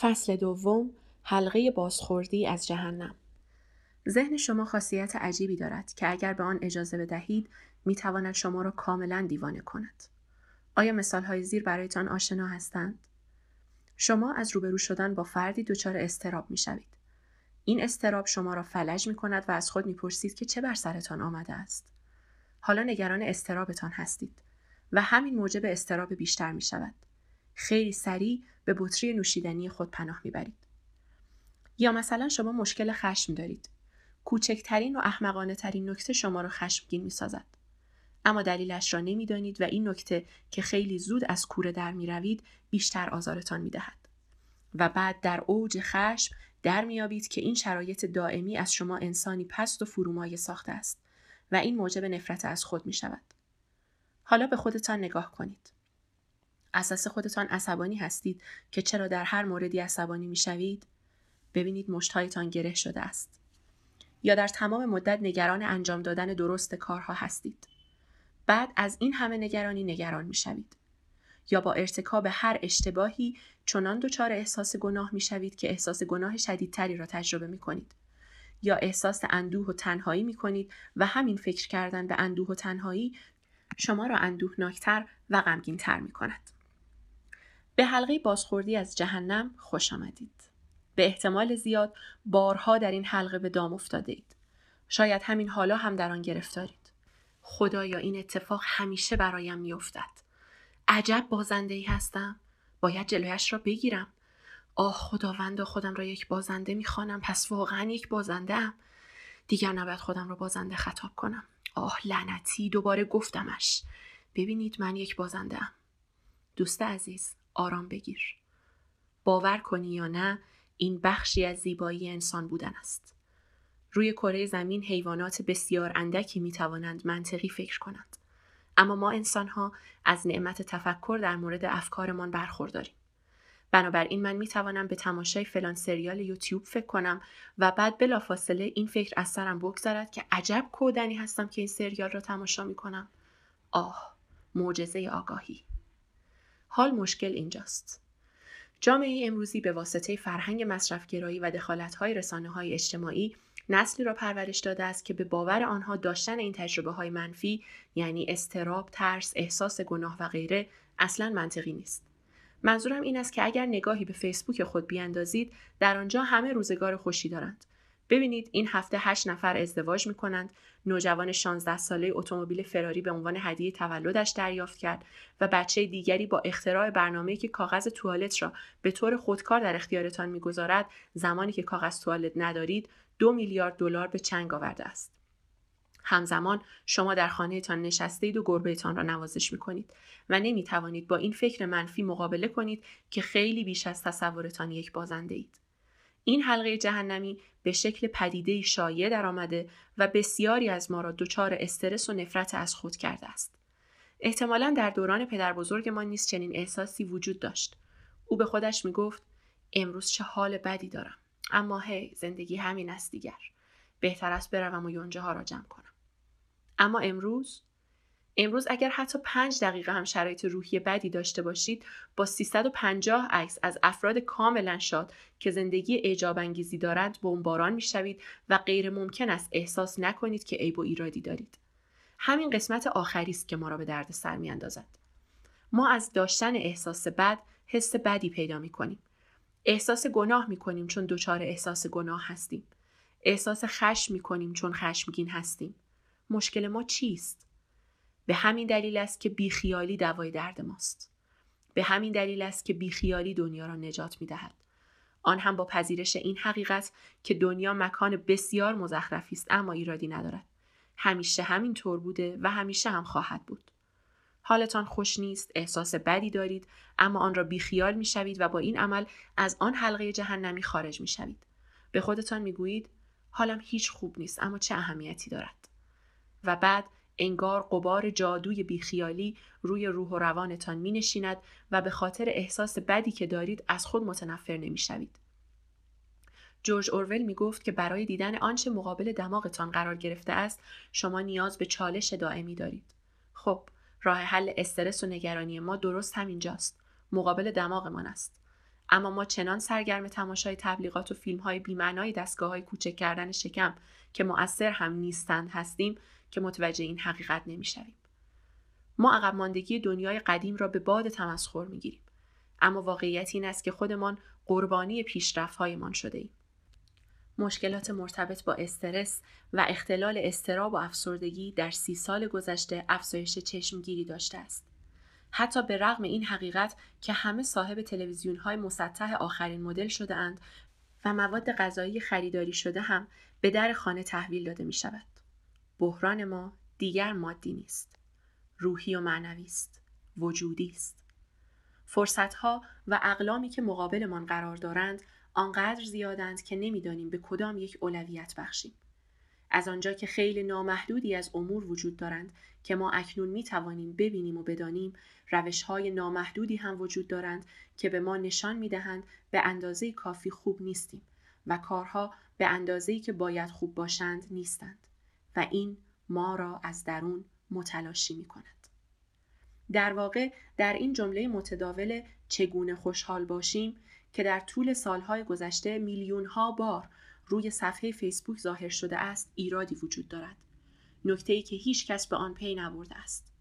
فصل دوم حلقه بازخوردی از جهنم ذهن شما خاصیت عجیبی دارد که اگر به آن اجازه بدهید می تواند شما را کاملا دیوانه کند. آیا مثال های زیر برایتان آشنا هستند؟ شما از روبرو شدن با فردی دچار استراب می شوید. این استراب شما را فلج می کند و از خود می پرسید که چه بر سرتان آمده است. حالا نگران استرابتان هستید و همین موجب استراب بیشتر می شود. خیلی سریع به بطری نوشیدنی خود پناه می‌برید. یا مثلا شما مشکل خشم دارید. کوچکترین و احمقانه ترین نکته شما را خشمگین می سازد. اما دلیلش را نمی‌دانید و این نکته که خیلی زود از کوره در می روید بیشتر آزارتان می دهد. و بعد در اوج خشم در میابید که این شرایط دائمی از شما انسانی پست و فرومایه ساخته است و این موجب نفرت از خود می شود. حالا به خودتان نگاه کنید. اساس خودتان عصبانی هستید که چرا در هر موردی عصبانی می‌شوید ببینید مشتهایتان گره شده است یا در تمام مدت نگران انجام دادن درست کارها هستید بعد از این همه نگرانی نگران می‌شوید یا با ارتکاب هر اشتباهی چنان دچار احساس گناه می‌شوید که احساس گناه شدیدتری را تجربه می کنید. یا احساس اندوه و تنهایی می کنید و همین فکر کردن به اندوه و تنهایی شما را اندوهناکتر و غمگینتر می کند. به حلقه بازخوردی از جهنم خوش آمدید. به احتمال زیاد بارها در این حلقه به دام افتاده اید. شاید همین حالا هم در آن گرفتارید. خدایا این اتفاق همیشه برایم میافتد. عجب بازنده ای هستم. باید جلویش را بگیرم. آه خداوند خودم را یک بازنده می‌خوانم پس واقعا یک بازنده ام. دیگر نباید خودم را بازنده خطاب کنم. آه لعنتی دوباره گفتمش. ببینید من یک بازنده ام. دوست عزیز آرام بگیر. باور کنی یا نه این بخشی از زیبایی انسان بودن است. روی کره زمین حیوانات بسیار اندکی می توانند منطقی فکر کنند. اما ما انسان ها از نعمت تفکر در مورد افکارمان برخورداریم. بنابراین من می توانم به تماشای فلان سریال یوتیوب فکر کنم و بعد بلافاصله این فکر از سرم بگذرد که عجب کودنی هستم که این سریال را تماشا می کنم. آه معجزه آگاهی حال مشکل اینجاست. جامعه امروزی به واسطه فرهنگ مصرفگرایی و دخالت‌های رسانه‌های اجتماعی نسلی را پرورش داده است که به باور آنها داشتن این تجربه های منفی یعنی استراب، ترس، احساس گناه و غیره اصلا منطقی نیست. منظورم این است که اگر نگاهی به فیسبوک خود بیاندازید در آنجا همه روزگار خوشی دارند. ببینید این هفته هشت نفر ازدواج می کنند نوجوان 16 ساله اتومبیل فراری به عنوان هدیه تولدش دریافت کرد و بچه دیگری با اختراع برنامه‌ای که کاغذ توالت را به طور خودکار در اختیارتان می‌گذارد زمانی که کاغذ توالت ندارید دو میلیارد دلار به چنگ آورده است همزمان شما در خانهتان نشسته اید و گربهتان را نوازش می کنید و نمی توانید با این فکر منفی مقابله کنید که خیلی بیش از تصورتان یک بازنده اید. این حلقه جهنمی به شکل پدیده شایع در آمده و بسیاری از ما را دچار استرس و نفرت از خود کرده است. احتمالا در دوران پدر بزرگ ما نیست چنین احساسی وجود داشت. او به خودش می گفت امروز چه حال بدی دارم. اما هی زندگی همین است دیگر. بهتر است بروم و یونجه ها را جمع کنم. اما امروز امروز اگر حتی پنج دقیقه هم شرایط روحی بدی داشته باشید با 350 عکس از افراد کاملا شاد که زندگی اعجاب انگیزی دارند بمباران می‌شوید و غیر ممکن است احساس نکنید که عیب و ایرادی دارید همین قسمت آخری است که ما را به درد سر میاندازد ما از داشتن احساس بد حس بدی پیدا می کنیم. احساس گناه می کنیم چون دچار احساس گناه هستیم. احساس خشم می کنیم چون خشمگین هستیم. مشکل ما چیست؟ به همین دلیل است که بیخیالی دوای درد ماست. به همین دلیل است که بیخیالی دنیا را نجات می دهد. آن هم با پذیرش این حقیقت که دنیا مکان بسیار مزخرفی است اما ایرادی ندارد. همیشه همین طور بوده و همیشه هم خواهد بود. حالتان خوش نیست، احساس بدی دارید، اما آن را بیخیال می شوید و با این عمل از آن حلقه جهنمی خارج می شوید. به خودتان می گویید حالم هیچ خوب نیست اما چه اهمیتی دارد. و بعد انگار قبار جادوی بیخیالی روی روح و روانتان می نشیند و به خاطر احساس بدی که دارید از خود متنفر نمی شوید. جورج اورول می گفت که برای دیدن آنچه مقابل دماغتان قرار گرفته است شما نیاز به چالش دائمی دارید. خب راه حل استرس و نگرانی ما درست همینجاست. مقابل دماغمان است. اما ما چنان سرگرم تماشای تبلیغات و فیلم های بیمعنای دستگاه های کوچک کردن شکم که مؤثر هم نیستند هستیم که متوجه این حقیقت نمی‌شویم ما عقب ماندگی دنیای قدیم را به باد تمسخر می‌گیریم اما واقعیت این است که خودمان قربانی پیشرفت‌هایمان شده ایم. مشکلات مرتبط با استرس و اختلال استراب و افسردگی در سی سال گذشته افزایش چشمگیری داشته است. حتی به رغم این حقیقت که همه صاحب تلویزیون های مسطح آخرین مدل شده اند و مواد غذایی خریداری شده هم به در خانه تحویل داده می شود. بحران ما دیگر مادی نیست. روحی و معنوی است. وجودی است. فرصتها و اقلامی که مقابلمان قرار دارند آنقدر زیادند که نمی‌دانیم به کدام یک اولویت بخشیم. از آنجا که خیلی نامحدودی از امور وجود دارند که ما اکنون می توانیم ببینیم و بدانیم روش های نامحدودی هم وجود دارند که به ما نشان می دهند به اندازه کافی خوب نیستیم و کارها به اندازه‌ای که باید خوب باشند نیستند و این ما را از درون متلاشی می کند. در واقع در این جمله متداول چگونه خوشحال باشیم که در طول سالهای گذشته میلیون ها بار روی صفحه فیسبوک ظاهر شده است ایرادی وجود دارد. نکته ای که هیچ کس به آن پی نبرده است.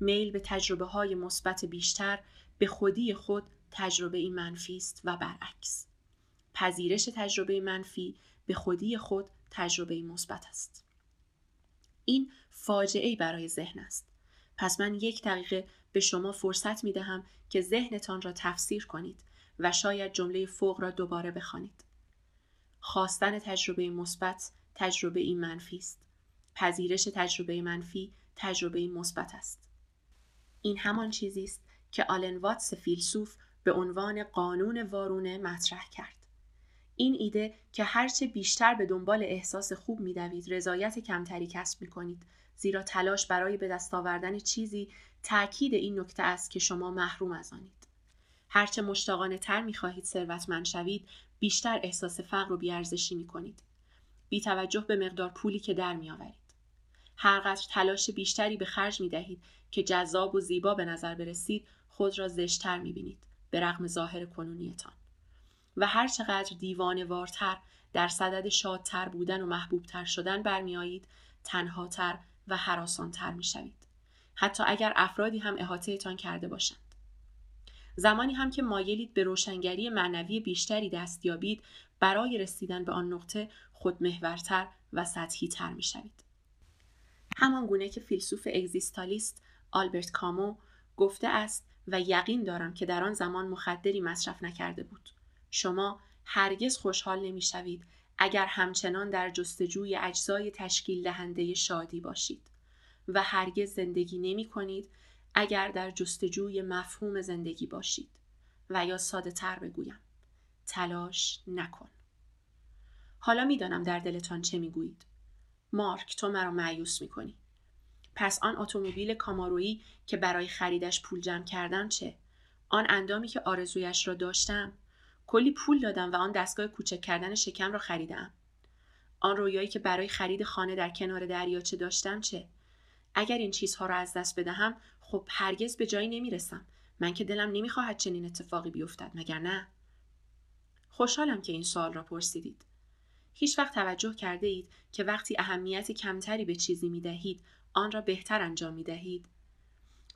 میل به تجربه های مثبت بیشتر به خودی خود تجربه ای منفی است و برعکس. پذیرش تجربه منفی به خودی خود تجربه مثبت است. این فاجعه برای ذهن است پس من یک دقیقه به شما فرصت می دهم که ذهنتان را تفسیر کنید و شاید جمله فوق را دوباره بخوانید. خواستن تجربه مثبت تجربه این منفی است. پذیرش تجربه منفی تجربه مثبت است. این همان چیزی است که آلن واتس فیلسوف به عنوان قانون وارونه مطرح کرد. این ایده که هرچه بیشتر به دنبال احساس خوب میدوید رضایت کمتری کسب می کنید زیرا تلاش برای به دست آوردن چیزی تأکید این نکته است که شما محروم از آنید. هرچه مشتاقانه تر می خواهید ثروتمند شوید بیشتر احساس فقر و بیارزشی می کنید. بی توجه به مقدار پولی که در می آورید. هرقدر تلاش بیشتری به خرج می دهید که جذاب و زیبا به نظر برسید خود را زشتتر می بینید به رغم ظاهر کنونیتان. و هر چقدر دیوانه وارتر در صدد شادتر بودن و محبوبتر شدن برمیآیید تنهاتر و حراسانتر می شوید. حتی اگر افرادی هم احاطهتان کرده باشند. زمانی هم که مایلید به روشنگری معنوی بیشتری دست یابید برای رسیدن به آن نقطه خودمحورتر و سطحی تر می شوید. همان گونه که فیلسوف اگزیستالیست آلبرت کامو گفته است و یقین دارم که در آن زمان مخدری مصرف نکرده بود. شما هرگز خوشحال نمی شوید اگر همچنان در جستجوی اجزای تشکیل دهنده شادی باشید و هرگز زندگی نمی کنید اگر در جستجوی مفهوم زندگی باشید و یا ساده تر بگویم تلاش نکن. حالا می‌دانم در دلتان چه می‌گویید. مارک تو مرا معیوس می‌کنی. پس آن اتومبیل کامارویی که برای خریدش پول جمع کردم چه؟ آن اندامی که آرزویش را داشتم؟ کلی پول دادم و آن دستگاه کوچک کردن شکم را خریدم. آن رویایی که برای خرید خانه در کنار دریاچه داشتم چه؟ اگر این چیزها را از دست بدهم خب هرگز به جایی نمی‌رسم. من که دلم نمی‌خواهد چنین اتفاقی بیفتد مگر نه؟ خوشحالم که این سوال را پرسیدید. هیچ وقت توجه کرده اید که وقتی اهمیت کمتری به چیزی می دهید آن را بهتر انجام می دهید؟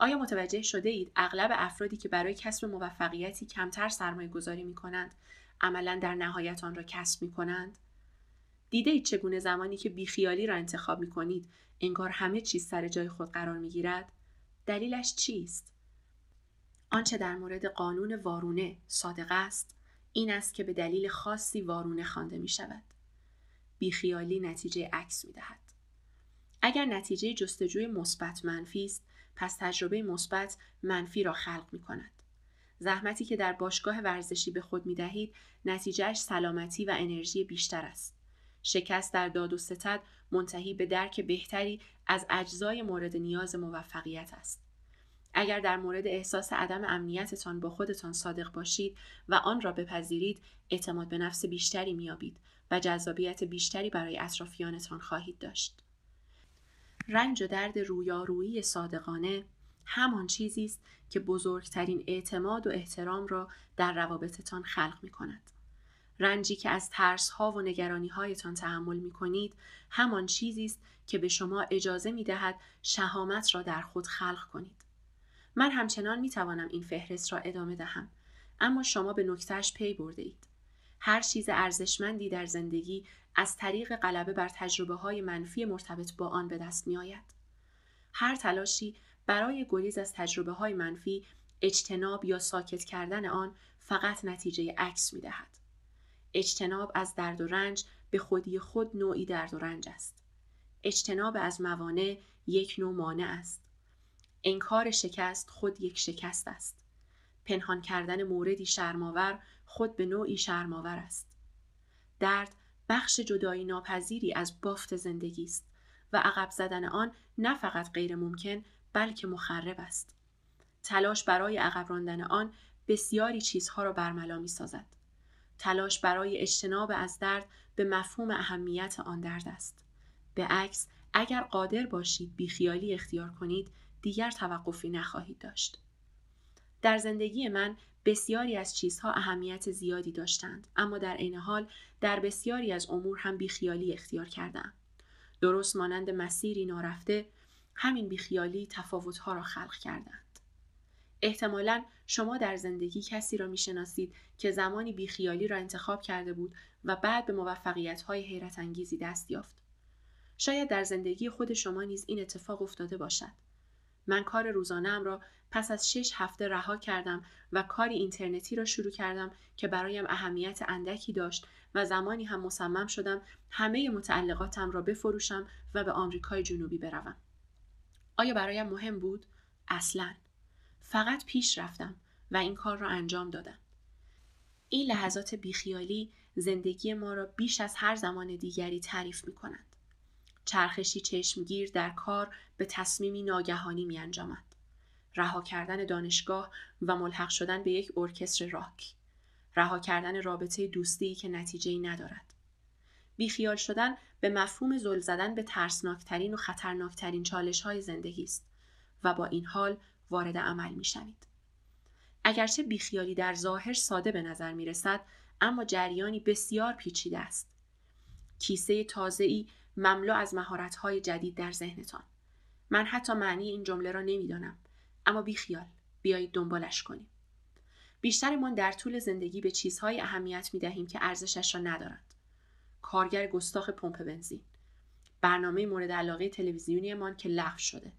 آیا متوجه شده اید اغلب افرادی که برای کسب موفقیتی کمتر سرمایه گذاری می کنند عملا در نهایت آن را کسب می کنند؟ دیده اید چگونه زمانی که بیخیالی را انتخاب می کنید انگار همه چیز سر جای خود قرار می گیرد؟ دلیلش چیست؟ آنچه در مورد قانون وارونه صادق است این است که به دلیل خاصی وارونه خوانده می شود. بیخیالی نتیجه عکس می دهد. اگر نتیجه جستجوی مثبت منفی است پس تجربه مثبت منفی را خلق می کند. زحمتی که در باشگاه ورزشی به خود می دهید نتیجهش سلامتی و انرژی بیشتر است. شکست در داد و ستد منتهی به درک بهتری از اجزای مورد نیاز موفقیت است. اگر در مورد احساس عدم امنیتتان با خودتان صادق باشید و آن را بپذیرید اعتماد به نفس بیشتری میابید و جذابیت بیشتری برای اطرافیانتان خواهید داشت. رنج و درد رویارویی صادقانه همان چیزی است که بزرگترین اعتماد و احترام را در روابطتان خلق می کند. رنجی که از ترس ها و نگرانی هایتان تحمل می کنید همان چیزی است که به شما اجازه می دهد شهامت را در خود خلق کنید. من همچنان می توانم این فهرست را ادامه دهم اما شما به نکتهش پی برده اید. هر چیز ارزشمندی در زندگی از طریق غلبه بر تجربه های منفی مرتبط با آن به دست می آید. هر تلاشی برای گریز از تجربه های منفی اجتناب یا ساکت کردن آن فقط نتیجه عکس می دهد. اجتناب از درد و رنج به خودی خود نوعی درد و رنج است. اجتناب از موانع یک نوع مانع است. انکار شکست خود یک شکست است. پنهان کردن موردی شرماور خود به نوعی شرماور است. درد بخش جدایی ناپذیری از بافت زندگی است و عقب زدن آن نه فقط غیر ممکن بلکه مخرب است. تلاش برای عقب راندن آن بسیاری چیزها را برملا می سازد. تلاش برای اجتناب از درد به مفهوم اهمیت آن درد است. به عکس اگر قادر باشید بیخیالی اختیار کنید دیگر توقفی نخواهید داشت. در زندگی من بسیاری از چیزها اهمیت زیادی داشتند اما در عین حال در بسیاری از امور هم بیخیالی اختیار کردم. درست مانند مسیری نارفته همین بیخیالی تفاوتها را خلق کردند. احتمالا شما در زندگی کسی را می‌شناسید که زمانی بیخیالی را انتخاب کرده بود و بعد به موفقیت های حیرت انگیزی دست یافت. شاید در زندگی خود شما نیز این اتفاق افتاده باشد. من کار روزانه را پس از شش هفته رها کردم و کاری اینترنتی را شروع کردم که برایم اهمیت اندکی داشت و زمانی هم مصمم شدم همه متعلقاتم را بفروشم و به آمریکای جنوبی بروم. آیا برایم مهم بود؟ اصلا. فقط پیش رفتم و این کار را انجام دادم. این لحظات بیخیالی زندگی ما را بیش از هر زمان دیگری تعریف می کنند. چرخشی چشمگیر در کار به تصمیمی ناگهانی می انجامد. رها کردن دانشگاه و ملحق شدن به یک ارکستر راک. رها کردن رابطه دوستی که نتیجه ندارد. بیخیال شدن به مفهوم زل زدن به ترسناکترین و خطرناکترین چالش های زندگی است و با این حال وارد عمل می شوید. اگرچه بیخیالی در ظاهر ساده به نظر می رسد اما جریانی بسیار پیچیده است. کیسه تازه‌ای مملو از مهارت‌های جدید در ذهنتان. من حتی معنی این جمله را نمی‌دانم اما بیخیال بیایید دنبالش کنیم. بیشترمان در طول زندگی به چیزهای اهمیت می دهیم که ارزشش را ندارند. کارگر گستاخ پمپ بنزین. برنامه مورد علاقه تلویزیونیمان که لغو شده.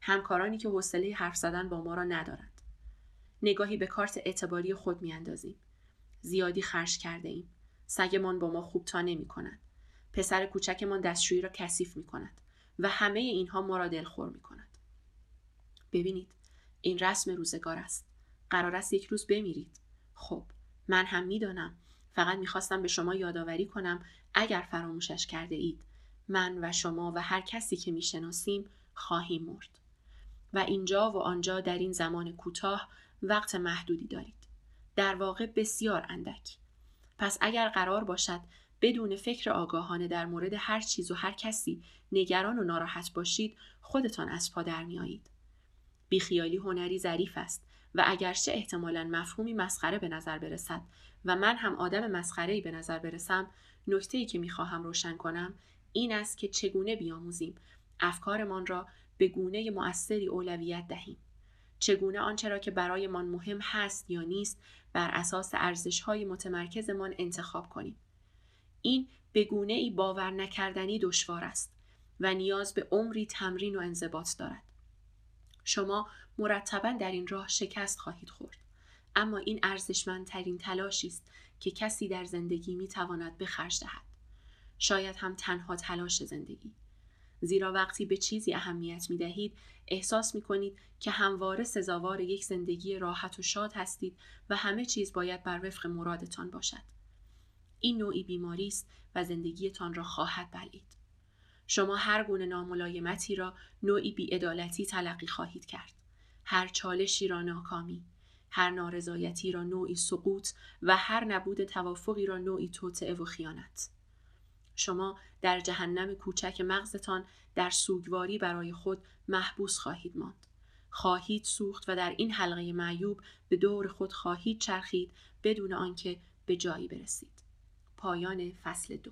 همکارانی که حوصله حرف زدن با ما را ندارند. نگاهی به کارت اعتباری خود میاندازیم زیادی خرج کرده ایم. سگمان با ما خوب تا نمی کند پسر کوچکمان دستشویی را کثیف می کند و همه اینها ما را دلخور می کند. ببینید این رسم روزگار است. قرار است یک روز بمیرید. خب من هم می‌دانم. فقط می‌خواستم به شما یادآوری کنم اگر فراموشش کرده اید من و شما و هر کسی که می‌شناسیم خواهیم مرد. و اینجا و آنجا در این زمان کوتاه وقت محدودی دارید. در واقع بسیار اندک. پس اگر قرار باشد بدون فکر آگاهانه در مورد هر چیز و هر کسی نگران و ناراحت باشید خودتان از پا در میایید بیخیالی هنری ظریف است و اگرچه احتمالا مفهومی مسخره به نظر برسد و من هم آدم مسخره به نظر برسم نکته ای که می‌خواهم روشن کنم این است که چگونه بیاموزیم افکارمان را به گونه مؤثری اولویت دهیم. چگونه آنچه را که برایمان مهم هست یا نیست بر اساس ارزش‌های متمرکزمان انتخاب کنیم. این به گونه ای باور نکردنی دشوار است و نیاز به عمری تمرین و انضباط دارد. شما مرتبا در این راه شکست خواهید خورد. اما این ارزشمندترین تلاشی است که کسی در زندگی می تواند به خرج دهد. شاید هم تنها تلاش زندگی. زیرا وقتی به چیزی اهمیت می دهید احساس می کنید که همواره سزاوار یک زندگی راحت و شاد هستید و همه چیز باید بر وفق مرادتان باشد. این نوعی بیماری است و زندگیتان را خواهد بلید شما هر گونه ناملایمتی را نوعی بیعدالتی تلقی خواهید کرد. هر چالشی را ناکامی هر نارضایتی را نوعی سقوط و هر نبود توافقی را نوعی توطعه و خیانت. شما در جهنم کوچک مغزتان در سوگواری برای خود محبوس خواهید ماند. خواهید سوخت و در این حلقه معیوب به دور خود خواهید چرخید بدون آنکه به جایی برسید. پایان فصل دو.